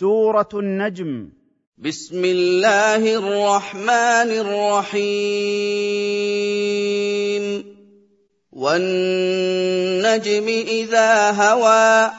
سورة النجم. بسم الله الرحمن الرحيم. والنجم إذا هوى.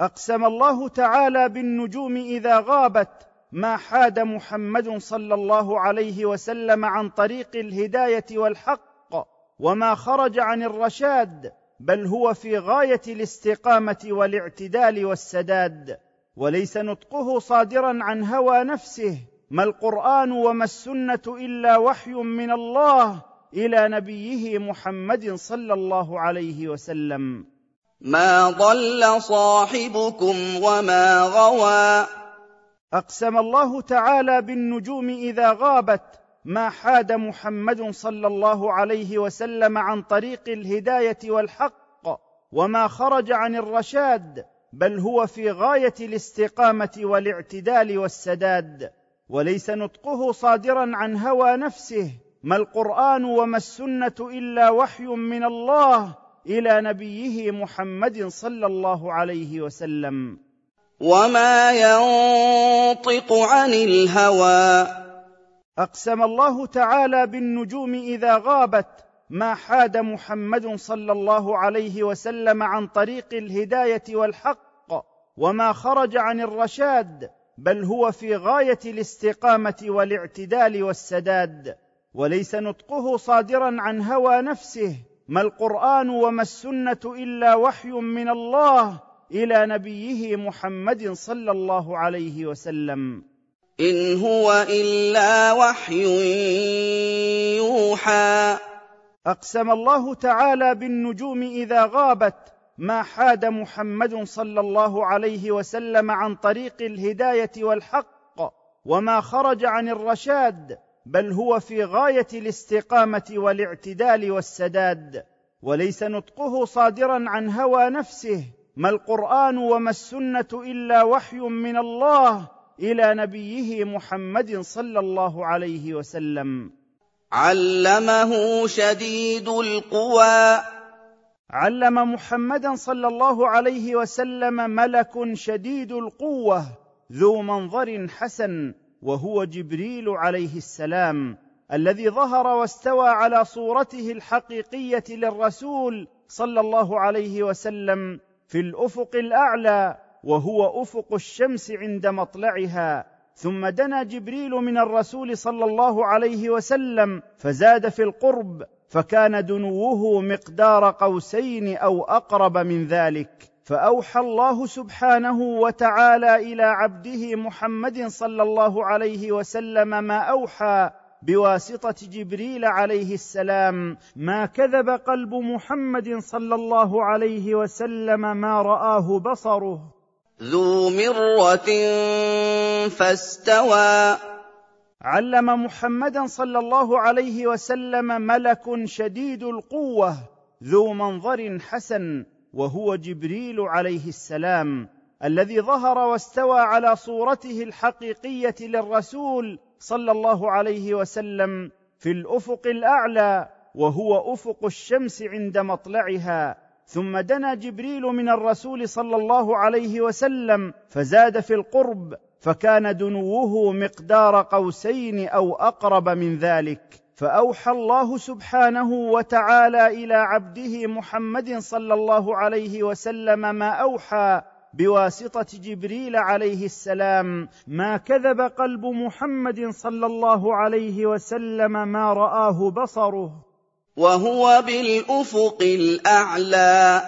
أقسم الله تعالى بالنجوم إذا غابت ما حاد محمد صلى الله عليه وسلم عن طريق الهداية والحق وما خرج عن الرشاد بل هو في غاية الاستقامة والاعتدال والسداد. وليس نطقه صادرا عن هوى نفسه ما القرآن وما السنة إلا وحي من الله إلى نبيه محمد صلى الله عليه وسلم. ما ضل صاحبكم وما غوى. أقسم الله تعالى بالنجوم إذا غابت ما حاد محمد صلى الله عليه وسلم عن طريق الهداية والحق وما خرج عن الرشاد بل هو في غاية الاستقامة والاعتدال والسداد وليس نطقه صادرا عن هوى نفسه ما القرآن وما السنة إلا وحي من الله إلى نبيه محمد صلى الله عليه وسلم. وما ينطق عن الهوى. أقسم الله تعالى بالنجوم إذا غابت ما حاد محمد صلى الله عليه وسلم عن طريق الهداية والحق وما خرج عن الرشاد بل هو في غاية الاستقامة والاعتدال والسداد. وليس نطقه صادرا عن هوى نفسه ما القرآن وما السنة إلا وحي من الله إلى نبيه محمد صلى الله عليه وسلم. إن هو إلا وحي يوحى. أقسم الله تعالى بالنجوم إذا غابت ما حاد محمد صلى الله عليه وسلم عن طريق الهداية والحق وما خرج عن الرشاد بل هو في غاية الاستقامة والاعتدال والسداد. وليس نطقه صادرا عن هوى نفسه ما القرآن وما السنة إلا وحي من الله إلى نبيه محمد صلى الله عليه وسلم. علمه شديد القوى. علم محمدا صلى الله عليه وسلم ملك شديد القوة ذو منظر حسن وهو جبريل عليه السلام الذي ظهر واستوى على صورته الحقيقية للرسول صلى الله عليه وسلم في الأفق الأعلى وهو أفق الشمس عند مطلعها. ثم دنا جبريل من الرسول صلى الله عليه وسلم فزاد في القرب فكان دنوه مقدار قوسين أو أقرب من ذلك. فأوحى الله سبحانه وتعالى إلى عبده محمد صلى الله عليه وسلم ما أوحى بواسطة جبريل عليه السلام ما كذب قلب محمد صلى الله عليه وسلم ما رآه بصره ذو مرة فاستوى. علم محمدا صلى الله عليه وسلم ملك شديد القوة ذو منظر حسن وهو جبريل عليه السلام الذي ظهر واستوى على صورته الحقيقية للرسول صلى الله عليه وسلم في الأفق الأعلى وهو أفق الشمس عند مطلعها. ثم دنا جبريل من الرسول صلى الله عليه وسلم فزاد في القرب فكان دنوه مقدار قوسين أو أقرب من ذلك. فأوحى الله سبحانه وتعالى إلى عبده محمد صلى الله عليه وسلم ما أوحى بواسطة جبريل عليه السلام ما كذب قلب محمد صلى الله عليه وسلم ما رآه بصره. وهو بالأفق الأعلى.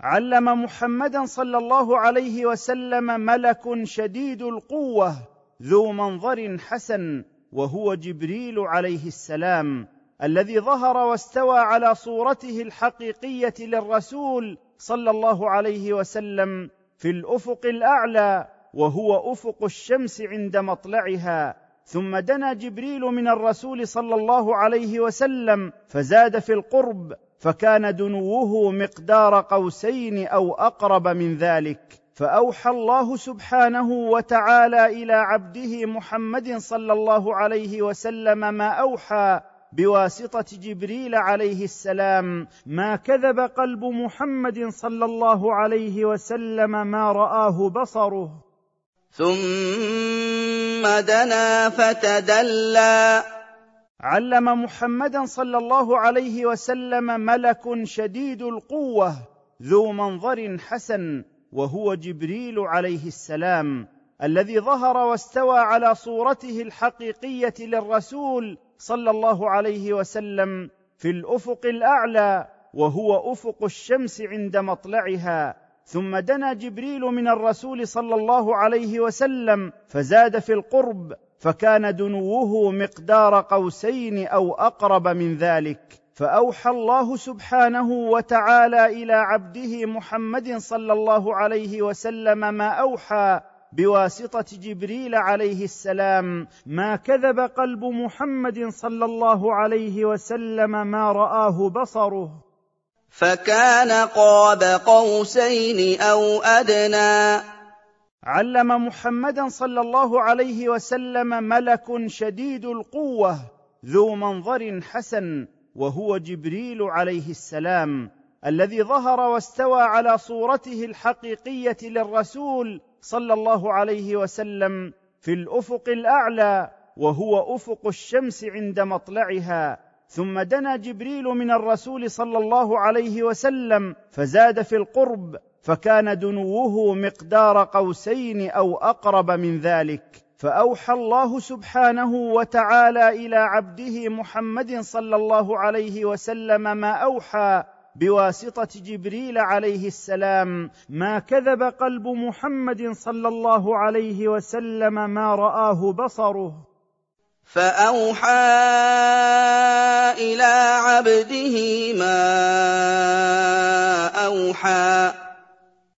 علم محمدا صلى الله عليه وسلم ملك شديد القوة ذو منظر حسن وهو جبريل عليه السلام الذي ظهر واستوى على صورته الحقيقية للرسول صلى الله عليه وسلم في الأفق الأعلى وهو أفق الشمس عند مطلعها. ثم دنا جبريل من الرسول صلى الله عليه وسلم فزاد في القرب فكان دنوه مقدار قوسين أو أقرب من ذلك. فأوحى الله سبحانه وتعالى إلى عبده محمد صلى الله عليه وسلم ما أوحى بواسطة جبريل عليه السلام ما كذب قلب محمد صلى الله عليه وسلم ما رآه بصره. ثم دنا فتدلى علم محمدا صلى الله عليه وسلم ملك شديد القوة ذو منظر حسن وهو جبريل عليه السلام الذي ظهر واستوى على صورته الحقيقية للرسول صلى الله عليه وسلم في الأفق الأعلى وهو أفق الشمس عند مطلعها. ثم دنا جبريل من الرسول صلى الله عليه وسلم فزاد في القرب فكان دنوه مقدار قوسين أو أقرب من ذلك. فأوحى الله سبحانه وتعالى إلى عبده محمد صلى الله عليه وسلم ما أوحى بواسطة جبريل عليه السلام ما كذب قلب محمد صلى الله عليه وسلم ما رآه بصره. فكان قاب قوسين أو أدنى. علم محمدا صلى الله عليه وسلم ملك شديد القوة ذو منظر حسن وهو جبريل عليه السلام الذي ظهر واستوى على صورته الحقيقية للرسول صلى الله عليه وسلم في الأفق الأعلى وهو أفق الشمس عند مطلعها. ثم دنا جبريل من الرسول صلى الله عليه وسلم فزاد في القرب فكان دنوه مقدار قوسين أو أقرب من ذلك. فأوحى الله سبحانه وتعالى إلى عبده محمد صلى الله عليه وسلم ما أوحى بواسطة جبريل عليه السلام ما كذب قلب محمد صلى الله عليه وسلم ما رآه بصره فاوحى إلى عبده ما اوحى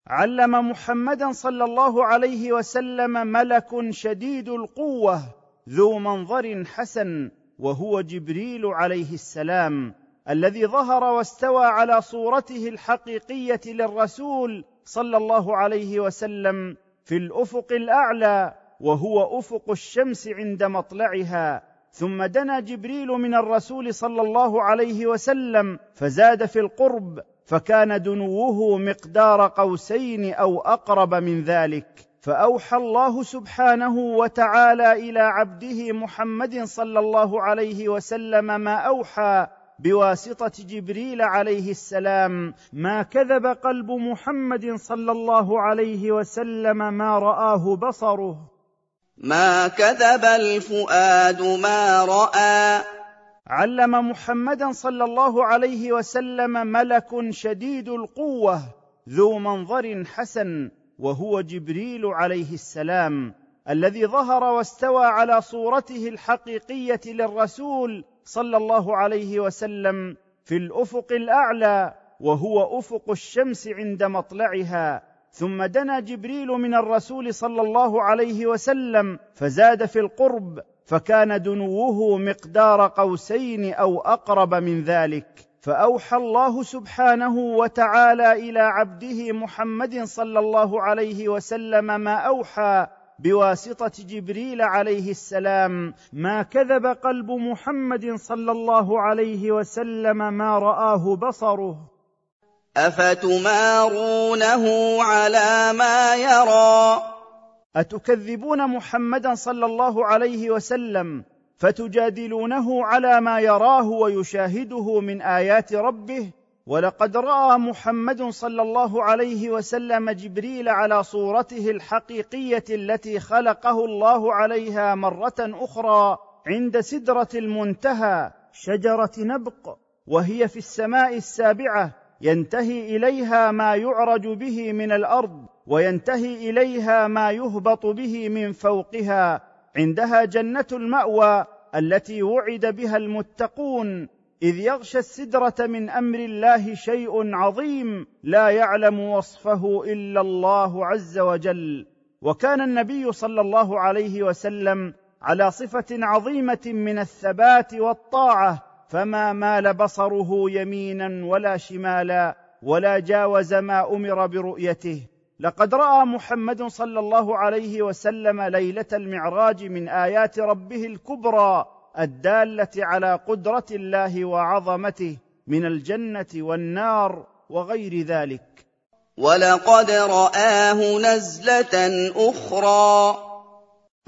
علم محمدا صلى الله عليه وسلم ملك شديد القوه ذو منظر حسن وهو جبريل عليه السلام الذي ظهر واستوى على صورته الحقيقيه للرسول صلى الله عليه وسلم في الافق الاعلى وهو أفق الشمس عند مطلعها. ثم دنا جبريل من الرسول صلى الله عليه وسلم فزاد في القرب فكان دنوه مقدار قوسين أو أقرب من ذلك. فأوحى الله سبحانه وتعالى إلى عبده محمد صلى الله عليه وسلم ما أوحى بواسطة جبريل عليه السلام ما كذب قلب محمد صلى الله عليه وسلم ما رآه بصره. ما كذب الفؤاد ما رأى. علم محمدا صلى الله عليه وسلم ملك شديد القوة ذو منظر حسن وهو جبريل عليه السلام الذي ظهر واستوى على صورته الحقيقية للرسول صلى الله عليه وسلم في الأفق الأعلى وهو أفق الشمس عند مطلعها. ثم دنا جبريل من الرسول صلى الله عليه وسلم فزاد في القرب فكان دنوه مقدار قوسين أو أقرب من ذلك. فأوحى الله سبحانه وتعالى إلى عبده محمد صلى الله عليه وسلم ما أوحى بواسطة جبريل عليه السلام ما كذب قلب محمد صلى الله عليه وسلم ما رآه بصره. افتمارونه على ما يرى؟ اتكذبون محمدا صلى الله عليه وسلم فتجادلونه على ما يراه ويشاهده من ايات ربه؟ ولقد راى محمد صلى الله عليه وسلم جبريل على صورته الحقيقيه التي خلقه الله عليها مره أخرى عند سدره المنتهى شجره نبق وهي في السماء السابعه. ينتهي إليها ما يعرج به من الأرض وينتهي إليها ما يهبط به من فوقها. عندها جنة المأوى التي وعد بها المتقون. إذ يغشى السدرة من أمر الله شيء عظيم لا يعلم وصفه إلا الله عز وجل. وكان النبي صلى الله عليه وسلم على صفة عظيمة من الثبات والطاعة. فما مال بصره يمينا ولا شمالا ولا جاوز ما أمر برؤيته. لقد رأى محمد صلى الله عليه وسلم ليلة المعراج من آيات ربه الكبرى الدالة على قدرة الله وعظمته من الجنة والنار وغير ذلك. وَلَقَدْ رَآهُ نَزْلَةً أُخْرَىٰ.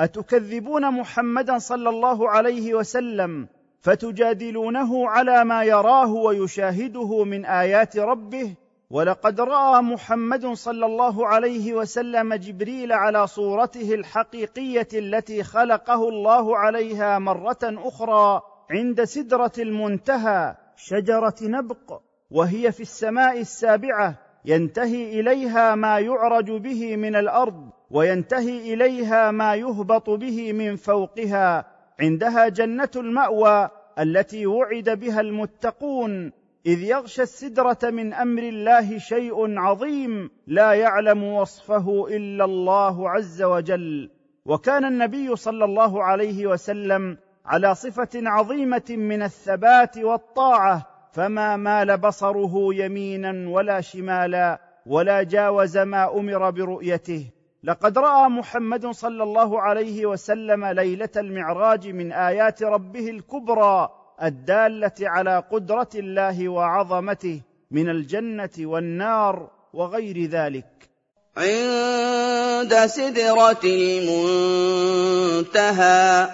أتكذبون محمدا صلى الله عليه وسلم فتجادلونه على ما يراه ويشاهده من آيات ربه ولقد رأى محمد صلى الله عليه وسلم جبريل على صورته الحقيقية التي خلقه الله عليها مرة أخرى عند سدرة المنتهى شجرة نبق وهي في السماء السابعة ينتهي إليها ما يعرج به من الأرض وينتهي إليها ما يهبط به من فوقها عندها جنة المأوى التي وعد بها المتقون إذ يغشى السدرة من أمر الله شيء عظيم لا يعلم وصفه إلا الله عز وجل. وكان النبي صلى الله عليه وسلم على صفة عظيمة من الثبات والطاعة فما مال بصره يمينا ولا شمالا ولا جاوز ما أمر برؤيته. لقد رأى محمد صلى الله عليه وسلم ليلة المعراج من آيات ربه الكبرى الدالة على قدرة الله وعظمته من الجنة والنار وغير ذلك. عند سدرة المنتهى.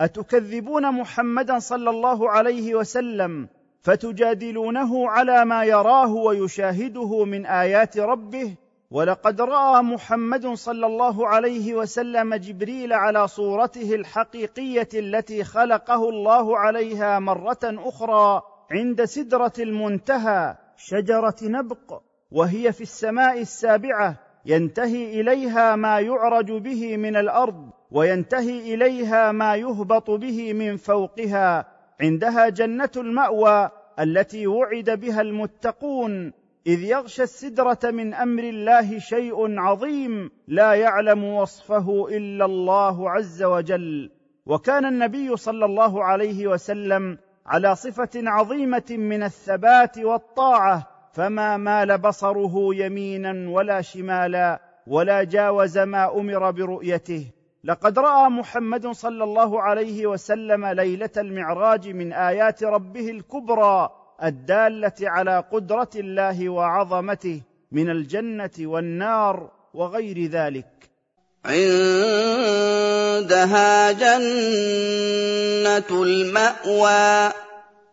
أتكذبون محمدا صلى الله عليه وسلم فتجادلونه على ما يراه ويشاهده من آيات ربه؟ ولقد رأى محمد صلى الله عليه وسلم جبريل على صورته الحقيقية التي خلقه الله عليها مرة أخرى عند سدرة المنتهى شجرة نبق وهي في السماء السابعة ينتهي إليها ما يعرج به من الأرض وينتهي إليها ما يهبط به من فوقها عندها جنة المأوى التي وعد بها المتقون. إذ يغشى السدرة من أمر الله شيء عظيم لا يعلم وصفه إلا الله عز وجل. وكان النبي صلى الله عليه وسلم على صفة عظيمة من الثبات والطاعة فما مال بصره يمينا ولا شمالا ولا جاوز ما أمر برؤيته. لقد رأى محمد صلى الله عليه وسلم ليلة المعراج من آيات ربه الكبرى الدالة على قدرة الله وعظمته من الجنة والنار وغير ذلك. عندها جنة المأوى.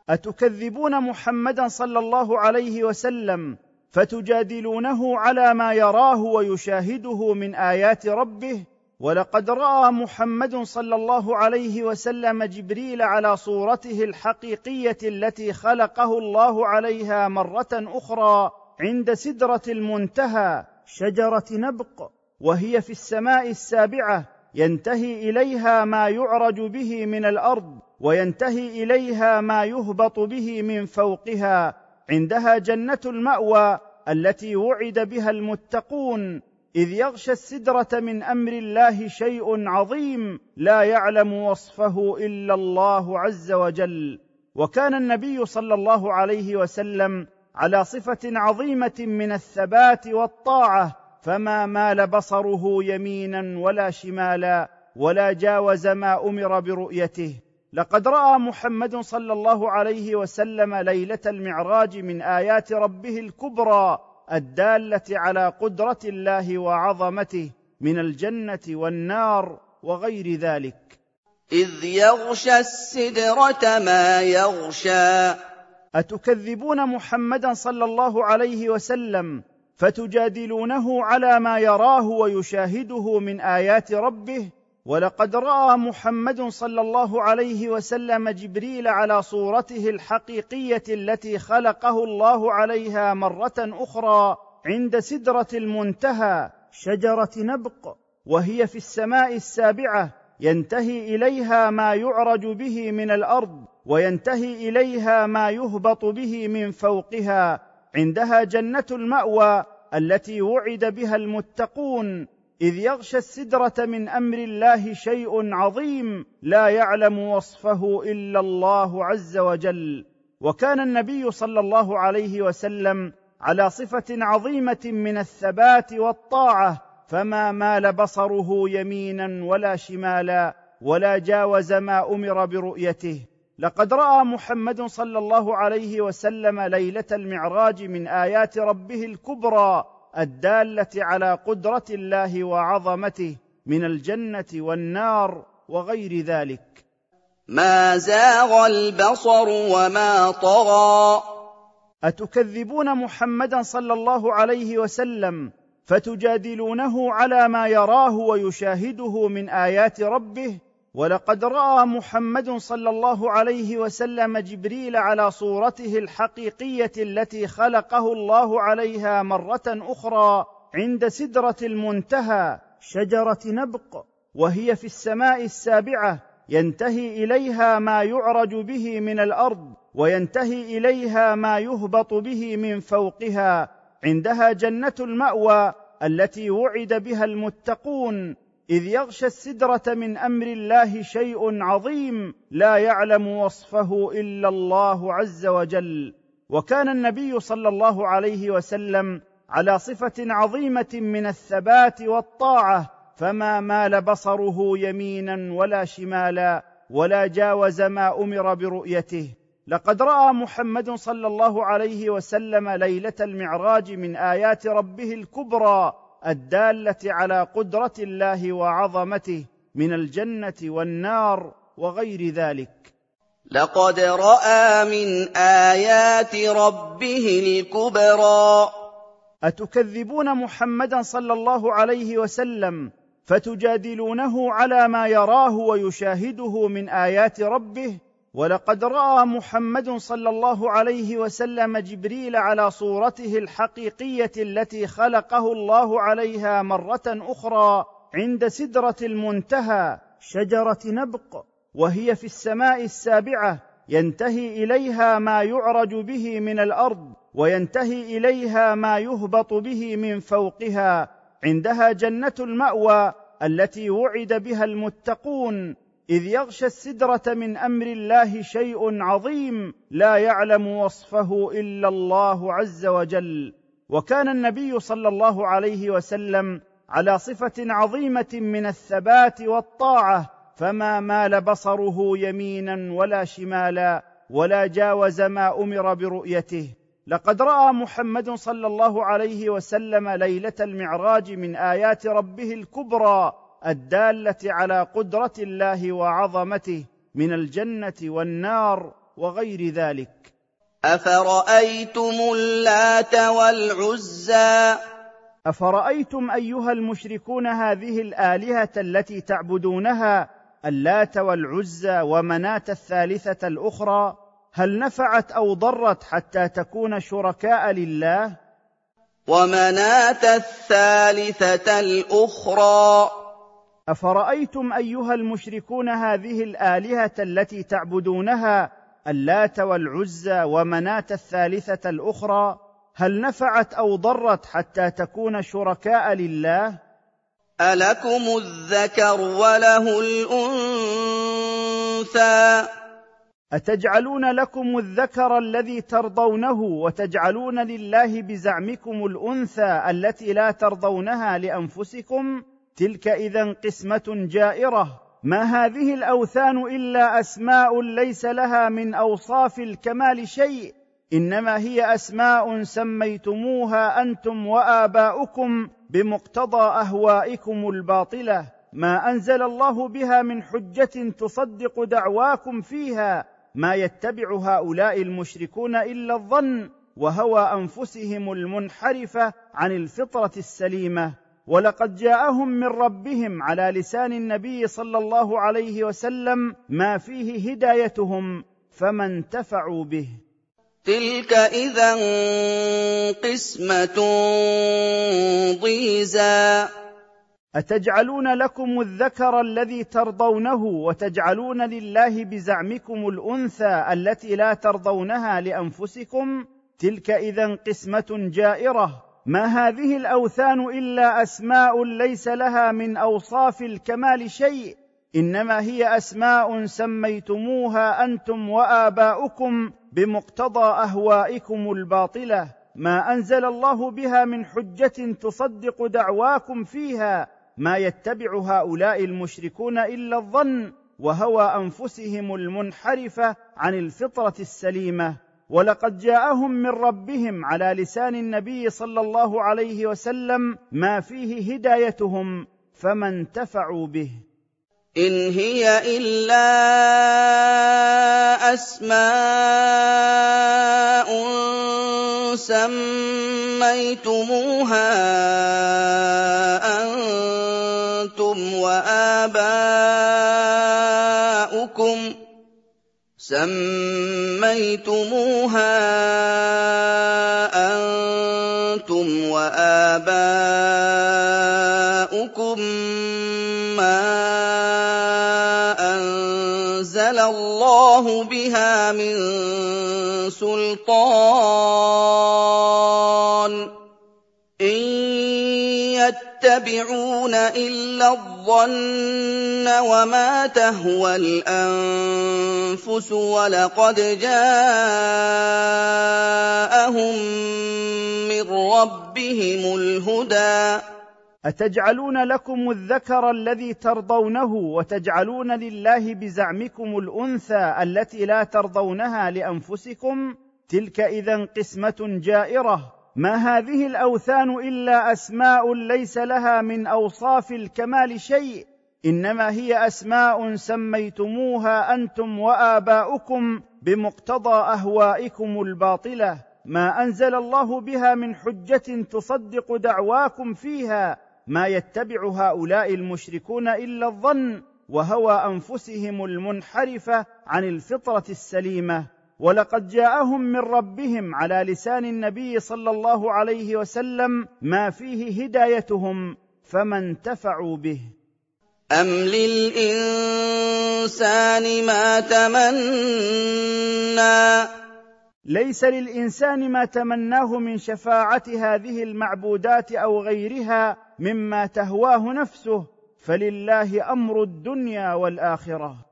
أتكذبون محمدا صلى الله عليه وسلم فتجادلونه على ما يراه ويشاهده من آيات ربه؟ ولقد رأى محمد صلى الله عليه وسلم جبريل على صورته الحقيقية التي خلقه الله عليها مرة أخرى عند سدرة المنتهى شجرة نبق وهي في السماء السابعة ينتهي إليها ما يعرج به من الأرض وينتهي إليها ما يهبط به من فوقها عندها جنة المأوى التي وعد بها المتقون إذ يغشى السدرة من أمر الله شيء عظيم لا يعلم وصفه إلا الله عز وجل. وكان النبي صلى الله عليه وسلم على صفة عظيمة من الثبات والطاعة فما مال بصره يمينا ولا شمالا ولا جاوز ما أمر برؤيته. لقد رأى محمد صلى الله عليه وسلم ليلة المعراج من آيات ربه الكبرى الدالة على قدرة الله وعظمته من الجنة والنار وغير ذلك. إذ يغشى السدرة ما يغشى. أتكذبون محمدا صلى الله عليه وسلم فتجادلونه على ما يراه ويشاهده من آيات ربه؟ ولقد رأى محمد صلى الله عليه وسلم جبريل على صورته الحقيقية التي خلقه الله عليها مرة أخرى عند سدرة المنتهى شجرة نبق وهي في السماء السابعة ينتهي إليها ما يعرج به من الأرض وينتهي إليها ما يهبط به من فوقها عندها جنة المأوى التي وعد بها المتقون. إذ يغشى السدرة من أمر الله شيء عظيم لا يعلم وصفه إلا الله عز وجل. وكان النبي صلى الله عليه وسلم على صفة عظيمة من الثبات والطاعة فما مال بصره يمينا ولا شمالا ولا جاوز ما أمر برؤيته. لقد رأى محمد صلى الله عليه وسلم ليلة المعراج من آيات ربه الكبرى الدالة على قدرة الله وعظمته من الجنة والنار وغير ذلك. ما زاغ البصر وما طغى. أتكذبون محمدا صلى الله عليه وسلم فتجادلونه على ما يراه ويشاهده من آيات ربه؟ ولقد رأى محمد صلى الله عليه وسلم جبريل على صورته الحقيقية التي خلقه الله عليها مرة أخرى عند سدرة المنتهى شجرة نبق وهي في السماء السابعة ينتهي إليها ما يعرج به من الأرض وينتهي إليها ما يهبط به من فوقها عندها جنة المأوى التي وعد بها المتقون إذ يغشى السدرة من أمر الله شيء عظيم لا يعلم وصفه إلا الله عز وجل. وكان النبي صلى الله عليه وسلم على صفة عظيمة من الثبات والطاعة فما مال بصره يمينا ولا شمالا ولا جاوز ما أمر برؤيته. لقد رأى محمد صلى الله عليه وسلم ليلة المعراج من آيات ربه الكبرى الدالة على قدرة الله وعظمته من الجنة والنار وغير ذلك. لقد رأى من آيات ربه الكبرى. أتكذبون محمدا صلى الله عليه وسلم فتجادلونه على ما يراه ويشاهده من آيات ربه؟ ولقد رأى محمد صلى الله عليه وسلم جبريل على صورته الحقيقية التي خلقه الله عليها مرة أخرى عند سدرة المنتهى شجرة نبق وهي في السماء السابعة ينتهي إليها ما يعرج به من الأرض وينتهي إليها ما يهبط به من فوقها عندها جنة المأوى التي وعد بها المتقون إذ يغشى السدرة من أمر الله شيء عظيم لا يعلم وصفه إلا الله عز وجل. وكان النبي صلى الله عليه وسلم على صفة عظيمة من الثبات والطاعة فما مال بصره يمينا ولا شمالا ولا جاوز ما أمر برؤيته. لقد رأى محمد صلى الله عليه وسلم ليلة المعراج من آيات ربه الكبرى الدالة على قدرة الله وعظمته من الجنة والنار وغير ذلك. أفرأيتم اللات والعزى؟ أفرأيتم أيها المشركون هذه الآلهة التي تعبدونها اللات والعزى ومناة الثالثة الأخرى؟ هل نفعت أو ضرت حتى تكون شركاء لله؟ ومناة الثالثة الأخرى؟ أفرأيتم أيها المشركون هذه الآلهة التي تعبدونها اللات والعزى ومناة الثالثة الأخرى؟ هل نفعت أو ضرت حتى تكون شركاء لله؟ ألكم الذكر وله الأنثى. أتجعلون لكم الذكر الذي ترضونه وتجعلون لله بزعمكم الأنثى التي لا ترضونها لأنفسكم؟ تلك إذا قسمة جائرة. ما هذه الأوثان إلا أسماء ليس لها من أوصاف الكمال شيء. إنما هي أسماء سميتموها أنتم وآباؤكم بمقتضى أهوائكم الباطلة. ما أنزل الله بها من حجة تصدق دعواكم فيها. ما يتبع هؤلاء المشركون إلا الظن وهوى أنفسهم المنحرفة عن الفطرة السليمة. ولقد جاءهم من ربهم على لسان النبي صلى الله عليه وسلم ما فيه هدايتهم فما انتفعوا به. تلك إذا قسمة ضيزى. أتجعلون لكم الذكر الذي ترضونه وتجعلون لله بزعمكم الأنثى التي لا ترضونها لأنفسكم؟ تلك إذا قسمة جائرة. ما هذه الأوثان إلا أسماء ليس لها من أوصاف الكمال شيء إنما هي أسماء سميتموها أنتم وآباؤكم بمقتضى أهوائكم الباطلة. ما أنزل الله بها من حجة تصدق دعواكم فيها ما يتبع هؤلاء المشركون إلا الظن وهوى أنفسهم المنحرفة عن الفطرة السليمة. ولقد جاءهم من ربهم على لسان النبي صلى الله عليه وسلم ما فيه هدايتهم فما انتفعوا به. إن هي إلا أسماء سميتموها أنتم وآباؤكم سميتموها أنتم وآباؤكم اللَّهُ بِهَا مِن سُلْطَانٍ ۚ إِن يَتَّبِعُونَ إِلَّا الظَّنَّ وَمَا تَهْوَى الْأَنفُسُ ۖ وَلَقَدْ جَاءَهُم مِّن رَّبِّهِمُ الْهُدَىٰ. أتجعلون لكم الذكر الذي ترضونه وتجعلون لله بزعمكم الأنثى التي لا ترضونها لأنفسكم؟ تلك اذا قسمة جائرة. ما هذه الأوثان إلا أسماء ليس لها من أوصاف الكمال شيء إنما هي أسماء سميتموها أنتم وآباؤكم بمقتضى أهوائكم الباطلة. ما أنزل الله بها من حجة تصدق دعواكم فيها. ما يتبع هؤلاء المشركون إلا الظن وهوى أنفسهم المنحرفة عن الفطرة السليمة. ولقد جاءهم من ربهم على لسان النبي صلى الله عليه وسلم ما فيه هدايتهم فما انتفعوا به. أم للإنسان ما تمنى؟ ليس للإنسان ما تمناه من شفاعة هذه المعبودات أو غيرها مما تهواه نفسه فلله أمر الدنيا والآخرة.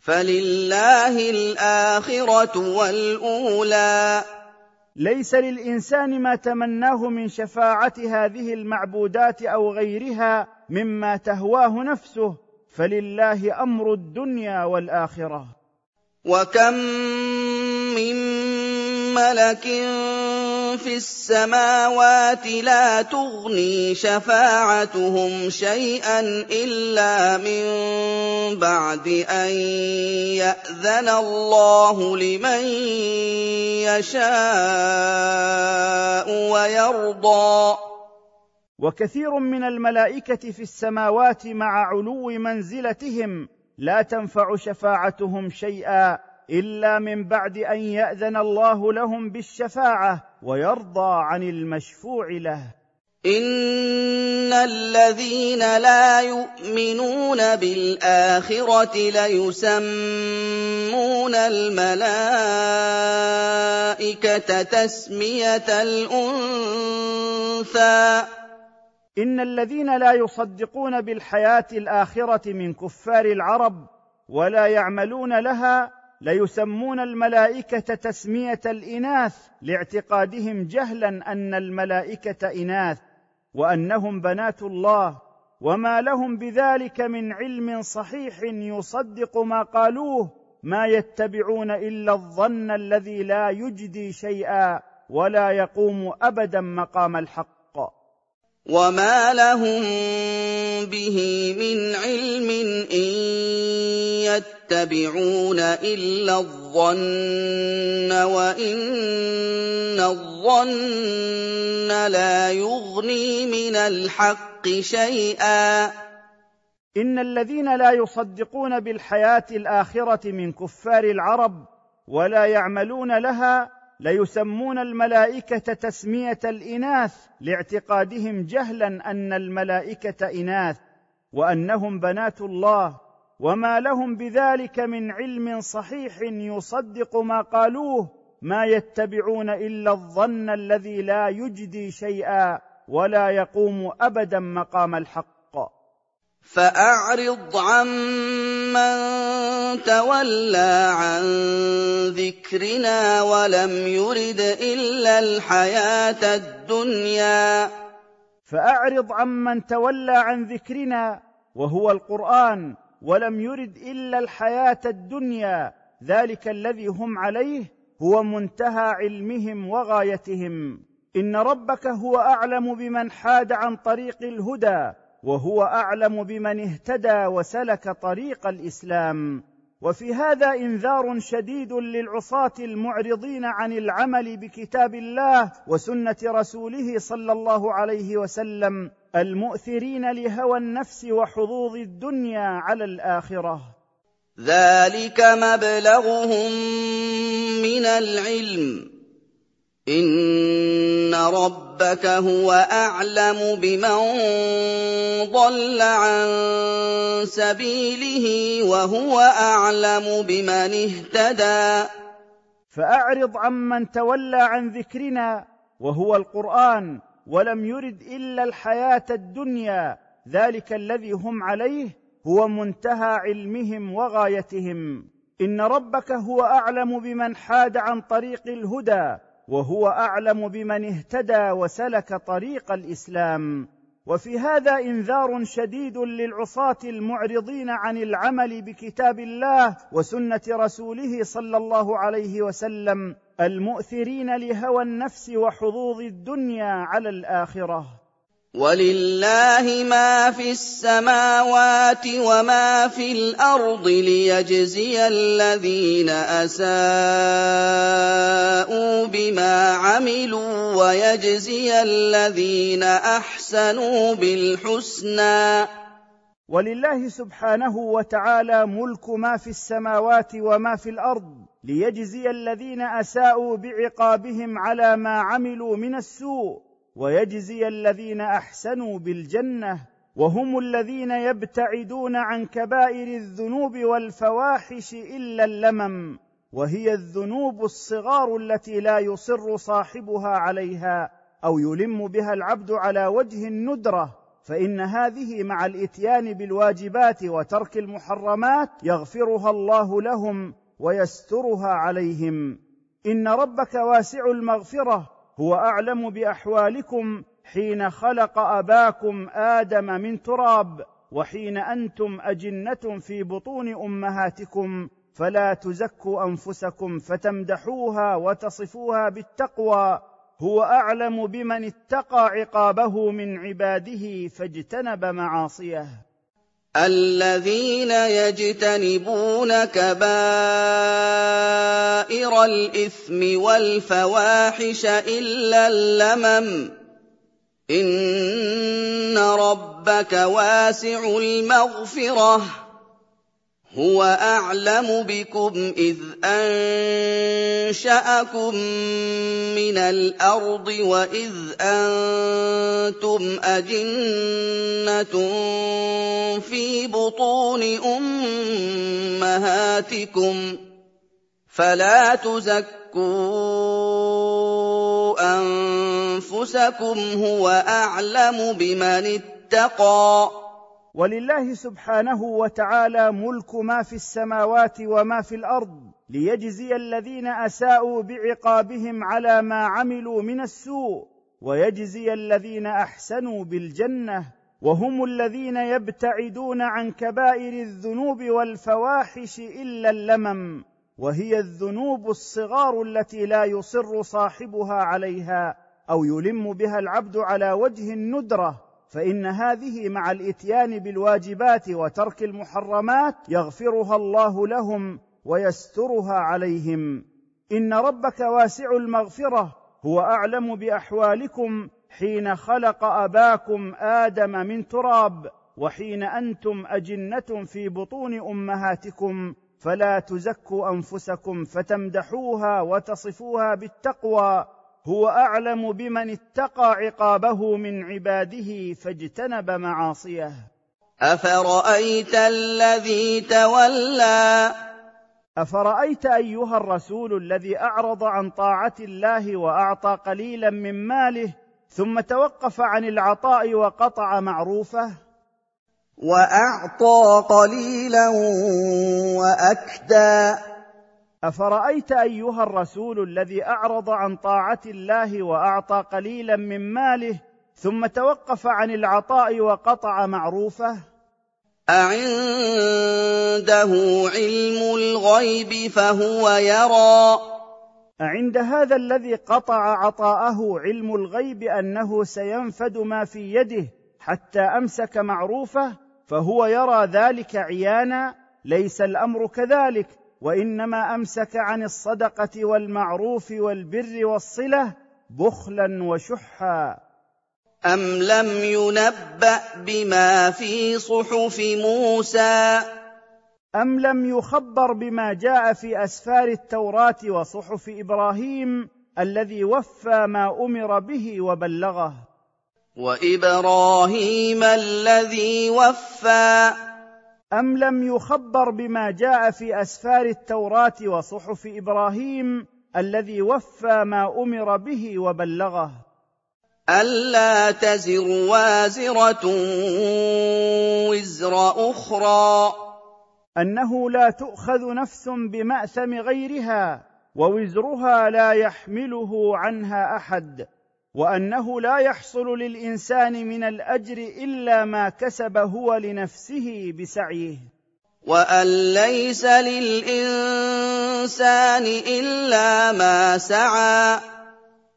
فلله الاخره والاولى. ليس للإنسان ما تمناه من شفاعة هذه المعبودات أو غيرها مما تهواه نفسه فلله أمر الدنيا والآخرة. وكم من ملك في السماوات لا تغني شفاعتهم شيئا إلا من بعد أن يأذن الله لمن يشاء ويرضى. وكثير من الملائكة في السماوات مع علو منزلتهم لا تنفع شفاعتهم شيئا إلا من بعد أن يأذن الله لهم بالشفاعة ويرضى عن المشفوع له. إن الذين لا يؤمنون بالآخرة ليسمون الملائكة تسمية الأنثى. إن الذين لا يصدقون بالحياة الآخرة من كفار العرب ولا يعملون لها ليسمون الملائكة تسمية الإناث لاعتقادهم جهلا أن الملائكة إناث وأنهم بنات الله. وما لهم بذلك من علم صحيح يصدق ما قالوه ما يتبعون إلا الظن الذي لا يجدي شيئا ولا يقوم ابدا مقام الحق. وما لهم به من علم إن إلا الظن وإن الظن لا يغني من الحق شيئا. إن الذين لا يصدقون بالحياة الآخرة من كفار العرب ولا يعملون لها ليسمون الملائكة تسمية الإناث لاعتقادهم جهلا أن الملائكة إناث وأنهم بنات الله وما لهم بذلك من علم صحيح يصدق ما قالوه ما يتبعون إلا الظن الذي لا يجدي شيئا ولا يقوم أبدا مقام الحق. فأعرض عمن تولى عن ذكرنا ولم يرد إلا الحياة الدنيا. فأعرض عمن تولى عن ذكرنا وهو القرآن ولم يرد إلا الحياة الدنيا ذلك الذي هم عليه هو منتهى علمهم وغايتهم. إن ربك هو أعلم بمن حاد عن طريق الهدى وهو أعلم بمن اهتدى وسلك طريق الإسلام. وفي هذا إنذار شديد للعصاة المعرضين عن العمل بكتاب الله وسنة رسوله صلى الله عليه وسلم المؤثرين لهوى النفس وحظوظ الدنيا على الآخرة. ذلك مبلغهم من العلم. إن ربك هو أعلم بمن ضل عن سبيله وهو أعلم بمن اهتدى. فأعرض عمن تولى عن ذكرنا وهو القرآن ولم يرد إلا الحياة الدنيا ذلك الذي هم عليه هو منتهى علمهم وغايتهم. إن ربك هو أعلم بمن حاد عن طريق الهدى وهو أعلم بمن اهتدى وسلك طريق الإسلام. وفي هذا إنذار شديد للعصاة المعرضين عن العمل بكتاب الله وسنة رسوله صلى الله عليه وسلم المؤثرين لهوى النفس وحظوظ الدنيا على الآخرة. وَلِلَّهِ مَا فِي السَّمَاوَاتِ وَمَا فِي الْأَرْضِ لِيَجْزِيَ الَّذِينَ أَسَاءُوا بِمَا عَمِلُوا وَيَجْزِيَ الَّذِينَ أَحْسَنُوا بِالْحُسْنَى. ولله سبحانه وتعالى ملك ما في السماوات وما في الأرض ليجزي الذين اساءوا بعقابهم على ما عملوا من السوء. ويجزي الذين أحسنوا بالجنة وهم الذين يبتعدون عن كبائر الذنوب والفواحش إلا اللمم وهي الذنوب الصغار التي لا يصر صاحبها عليها أو يلم بها العبد على وجه الندرة فإن هذه مع الإتيان بالواجبات وترك المحرمات يغفرها الله لهم ويسترها عليهم. إن ربك واسع المغفرة هو أعلم بأحوالكم حين خلق أباكم آدم من تراب وحين أنتم أجنة في بطون أمهاتكم فلا تزكوا أنفسكم فتمدحوها وتصفوها بالتقوى. هو أعلم بمن اتقى عقابه من عباده فاجتنب معاصيه. الَّذِينَ يَجْتَنِبُونَ كَبَائِرَ الْإِثْمِ وَالْفَوَاحِشَ إِلَّا اللَّمَمَ ۚ. إِنَّ رَبَّكَ وَاسِعُ الْمَغْفِرَةِ. هُوَ أَعْلَمُ بِكُمْ إِذْ أَنشَأَكُم مِّنَ الْأَرْضِ وَإِذْ أَنتُمْ أَجِنَّةٌ فِي بُطُونِ أُمَّهَاتِكُمْ ۖ فَلَا تُزَكُّوا أَنفُسَكُمْ ۖ هُوَ أَعْلَمُ بِمَنِ اتَّقَىٰ ولله سبحانه وتعالى ملك ما في السماوات وما في الأرض ليجزي الذين أساءوا بعقابهم على ما عملوا من السوء ويجزي الذين أحسنوا بالجنة وهم الذين يبتعدون عن كبائر الذنوب والفواحش إلا اللمم وهي الذنوب الصغار التي لا يصر صاحبها عليها أو يلم بها العبد على وجه الندرة. فإن هذه مع الإتيان بالواجبات وترك المحرمات يغفرها الله لهم ويسترها عليهم. إن ربك واسع المغفرة هو أعلم بأحوالكم حين خلق أباكم آدم من تراب وحين أنتم أجنة في بطون أمهاتكم فلا تزكوا أنفسكم فتمدحوها وتصفوها بالتقوى. هو أعلم بمن اتقى عقابه من عباده فاجتنب معاصيه. أفرأيت الذي تولى؟ أفرأيت أيها الرسول الذي أعرض عن طاعة الله وأعطى قليلا من ماله ثم توقف عن العطاء وقطع معروفه؟ وأعطى قليلا وأكدى. أفرأيت أيها الرسول الذي أعرض عن طاعة الله وأعطى قليلا من ماله ثم توقف عن العطاء وقطع معروفه؟ أعنده علم الغيب فهو يرى. أعند هذا الذي قطع عطاءه علم الغيب أنه سينفد ما في يده حتى أمسك معروفه فهو يرى ذلك عيانا ليس الأمر كذلك. وإنما أمسك عن الصدقة والمعروف والبر والصلة بخلا وشحا. أم لم ينبأ بما في صحف موسى؟ أم لم يخبر بما جاء في أسفار التوراة وصحف إبراهيم الذي وفى ما أمر به وبلغه؟ وإبراهيم الذي وفى. أم لم يخبر بما جاء في أسفار التوراة وصحف إبراهيم الذي وفى ما أمر به وبلغه؟ ألا تزر وازرة وزر أخرى. أنه لا تؤخذ نفس بمأثم غيرها ووزرها لا يحمله عنها أحد. وأنه لا يحصل للإنسان من الأجر إلا ما كسب هو لنفسه بسعيه. وأن ليس للإنسان إلا ما سعى.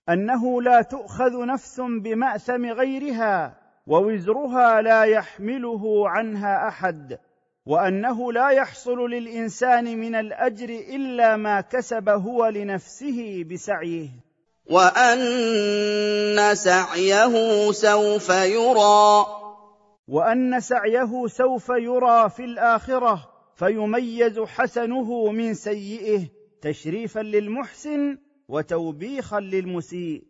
أنه لا تؤخذ نفس بمأثم غيرها ووزرها لا يحمله عنها أحد. وأنه لا يحصل للإنسان من الأجر إلا ما كسب هو لنفسه بسعيه. وان سعيه سوف يرى. وان سعيه سوف يرى في الاخره فيميز حسنه من سيئه تشريفا للمحسن وتوبيخا للمسيء.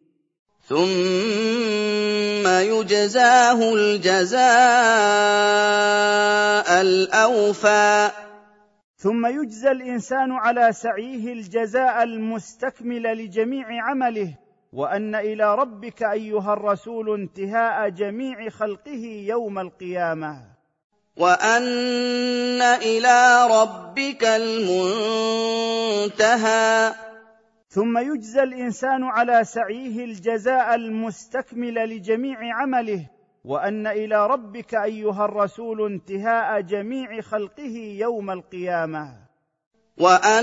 ثم يجزاه الجزاء الاوفى. ثم يجزى الإنسان على سعيه الجزاء المستكمل لجميع عمله وأن إلى ربك أيها الرسول انتهاء جميع خلقه يوم القيامة. وأن إلى ربك المنتهى. ثم يجزى الإنسان على سعيه الجزاء المستكمل لجميع عمله وأن إلى ربك أيها الرسول انتهاء جميع خلقه يوم القيامة. وأنه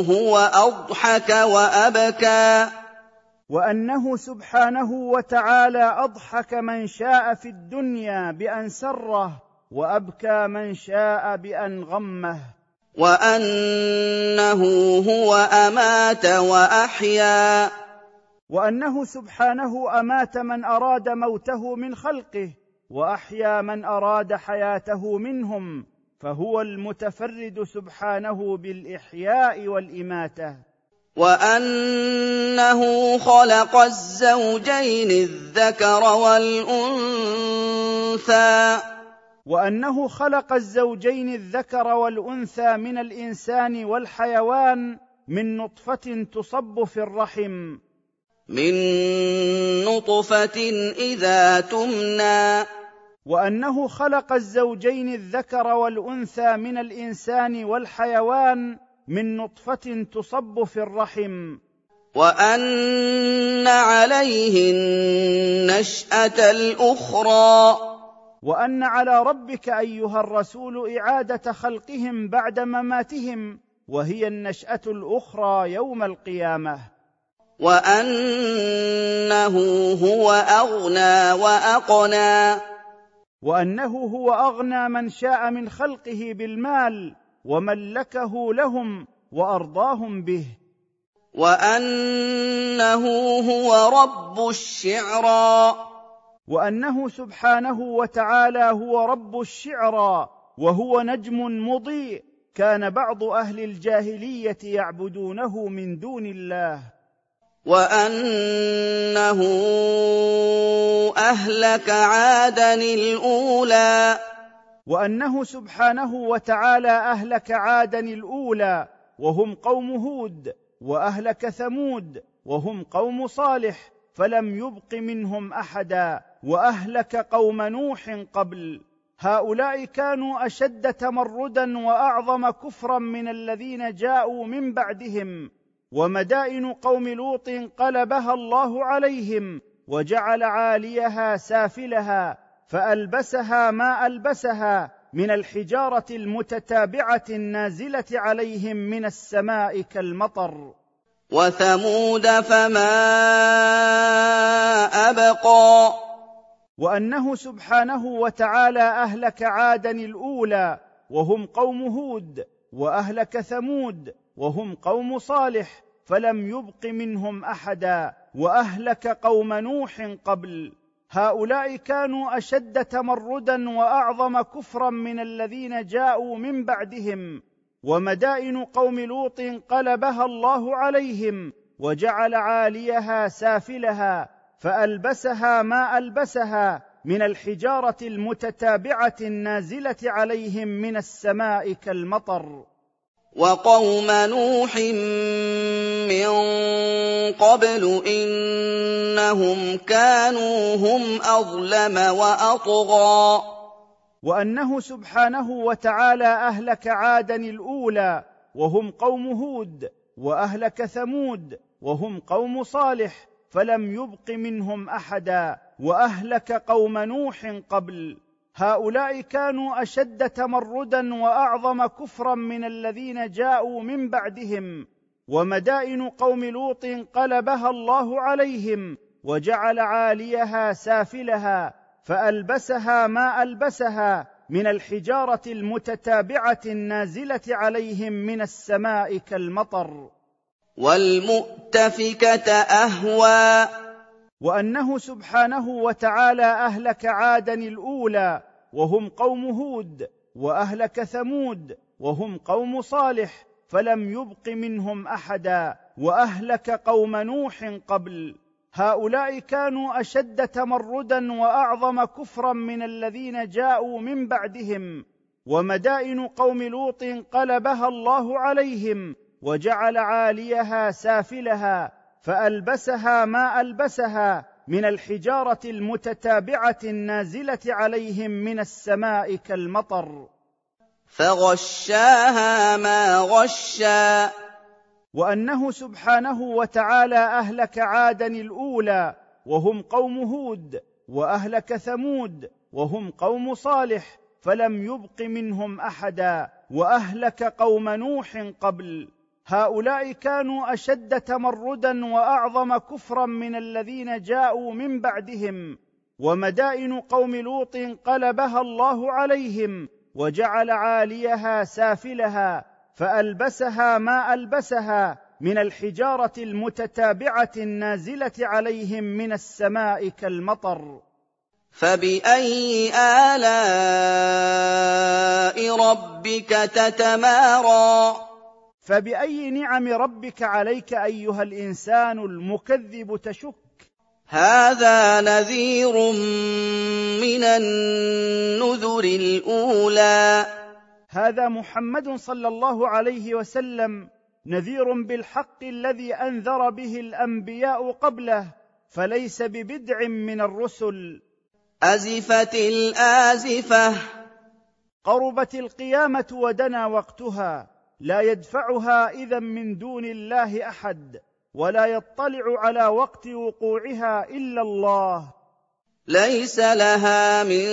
هو أضحك وأبكى. وأنه سبحانه وتعالى أضحك من شاء في الدنيا بأن سره وأبكى من شاء بأن غمه. وأنه هو أمات وأحيا. وأنه سبحانه أمات من أراد موته من خلقه وأحيا من أراد حياته منهم فهو المتفرد سبحانه بالإحياء والإماتة. وأنه خلق الزوجين الذكر والأنثى. وأنه خلق الزوجين الذكر والأنثى من الإنسان والحيوان من نطفة تصب في الرحم. من نطفة إذا تمنى. وأنه خلق الزوجين الذكر والأنثى من الإنسان والحيوان من نطفة تصب في الرحم. وأن عليه النشأة الأخرى. وأن على ربك أيها الرسول إعادة خلقهم بعد مماتهم وهي النشأة الأخرى يوم القيامة. وأنه هو أغنى وأقنى. وأنه هو أغنى من شاء من خلقه بالمال وملكه لهم وأرضاهم به. وأنه هو رب الشعرى. وأنه سبحانه وتعالى هو رب الشعرى وهو نجم مضيء. كان بعض أهل الجاهلية يعبدونه من دون الله. وانه اهلك عادا الاولى. وانه سبحانه وتعالى اهلك عادا الاولى. وهم قوم هود واهلك ثمود وهم قوم صالح فلم يبق منهم احدا. واهلك قوم نوح قبل. هؤلاء كانوا اشد تمردا واعظم كفرا من الذين جاءوا من بعدهم. ومدائن قوم لوط قلبها الله عليهم وجعل عاليها سافلها فألبسها ما ألبسها من الحجارة المتتابعة النازلة عليهم من السماء كالمطر. وثمود فما أبقى. وأنه سبحانه وتعالى أهلك عادا الأولى وهم قوم هود وأهلك ثمود وهم قوم صالح فلم يبق منهم أحدا وأهلك قوم نوح قبل. هؤلاء كانوا أشد تمردا وأعظم كفرا من الذين جاءوا من بعدهم. ومدائن قوم لوط قلبها الله عليهم وجعل عاليها سافلها فألبسها ما ألبسها من الحجارة المتتابعة النازلة عليهم من السماء كالمطر. وقوم نوح من قبل إنهم كانوا هم أظلم وأطغى. وأنه سبحانه وتعالى أهلك عادا الأولى وهم قوم هود وأهلك ثمود وهم قوم صالح فلم يبق منهم أحدا وأهلك قوم نوح قبل. هؤلاء كانوا أشد تمردا وأعظم كفرا من الذين جاءوا من بعدهم ومدائن قوم لوط قلبها الله عليهم وجعل عاليها سافلها فألبسها ما ألبسها من الحجارة المتتابعة النازلة عليهم من السماء كالمطر. والمؤتفكة أهوى. وأنه سبحانه وتعالى أهلك عادا الأولى وهم قوم هود وأهلك ثمود وهم قوم صالح فلم يبق منهم أحدا وأهلك قوم نوح قبل. هؤلاء كانوا أشد تمردا وأعظم كفرا من الذين جاءوا من بعدهم ومدائن قوم لوط قلبها الله عليهم وجعل عاليها سافلها فألبسها ما ألبسها من الحجارة المتتابعة النازلة عليهم من السماء كالمطر. فغشاها ما غشا. وأنه سبحانه وتعالى أهلك عادا الأولى وهم قوم هود وأهلك ثمود وهم قوم صالح فلم يبق منهم أحدا وأهلك قوم نوح قبل. هؤلاء كانوا أشد تمردا وأعظم كفرا من الذين جاءوا من بعدهم ومدائن قوم لوط قلبها الله عليهم وجعل عاليها سافلها فألبسها ما ألبسها من الحجارة المتتابعة النازلة عليهم من السماء كالمطر. فبأي آلاء ربك تتمارى؟ فبأي نعم ربك عليك أيها الإنسان المكذب تشك؟ هذا نذير من النذر الأولى. هذا محمد صلى الله عليه وسلم نذير بالحق الذي أنذر به الأنبياء قبله فليس ببدع من الرسل. أزفت الآزفة. قربت القيامة ودنا وقتها. لا يدفعها إذا من دون الله أحد ولا يطلع على وقت وقوعها إلا الله. ليس لها من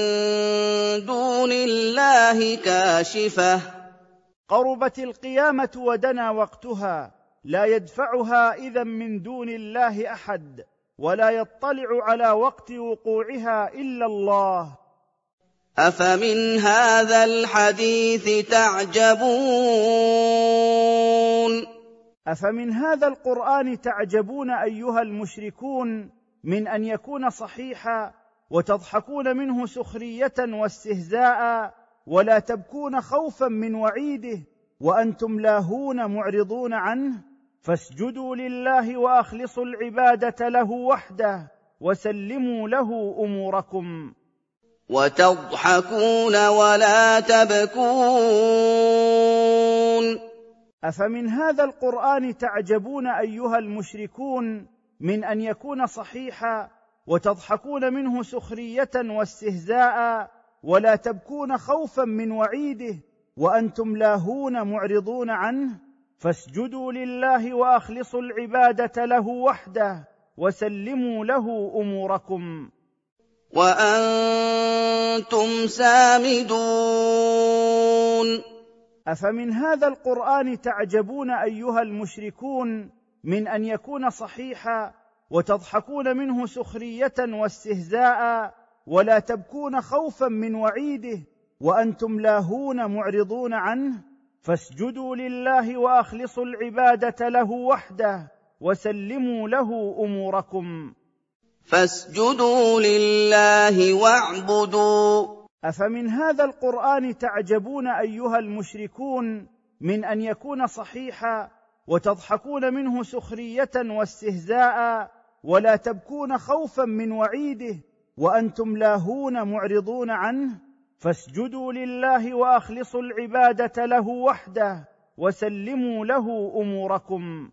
دون الله كاشفة. قربت القيامة ودنا وقتها لا يدفعها إذا من دون الله أحد ولا يطلع على وقت وقوعها إلا الله. افمن هذا الحديث تعجبون افمن هذا القران تعجبون ايها المشركون من ان يكون صحيحا وتضحكون منه سخريه واستهزاء ولا تبكون خوفا من وعيده وأنتم لاهون معرضون عنه فاسجدوا لله واخلصوا العباده له وحده وسلموا له اموركم وتضحكون ولا تبكون. أفمن هذا القرآن تعجبون أيها المشركون من أن يكون صحيحا وتضحكون منه سخرية واستهزاء ولا تبكون خوفا من وعيده وأنتم لاهون معرضون عنه؟ فاسجدوا لله وأخلصوا العبادة له وحده وسلموا له أموركم. وأنتم سامدون. أفمن هذا القرآن تعجبون أيها المشركون من أن يكون صحيحا وتضحكون منه سخرية واستهزاء ولا تبكون خوفا من وعيده وأنتم لاهون معرضون عنه؟ فاسجدوا لله وأخلصوا العبادة له وحده وسلموا له أموركم. فاسجدوا لله واعبدوا. أفمن هذا القرآن تعجبون أيها المشركون من أن يكون صحيحا وتضحكون منه سخرية واستهزاء ولا تبكون خوفا من وعيده وأنتم لاهون معرضون عنه؟ فاسجدوا لله وأخلصوا العبادة له وحده وسلموا له أموركم.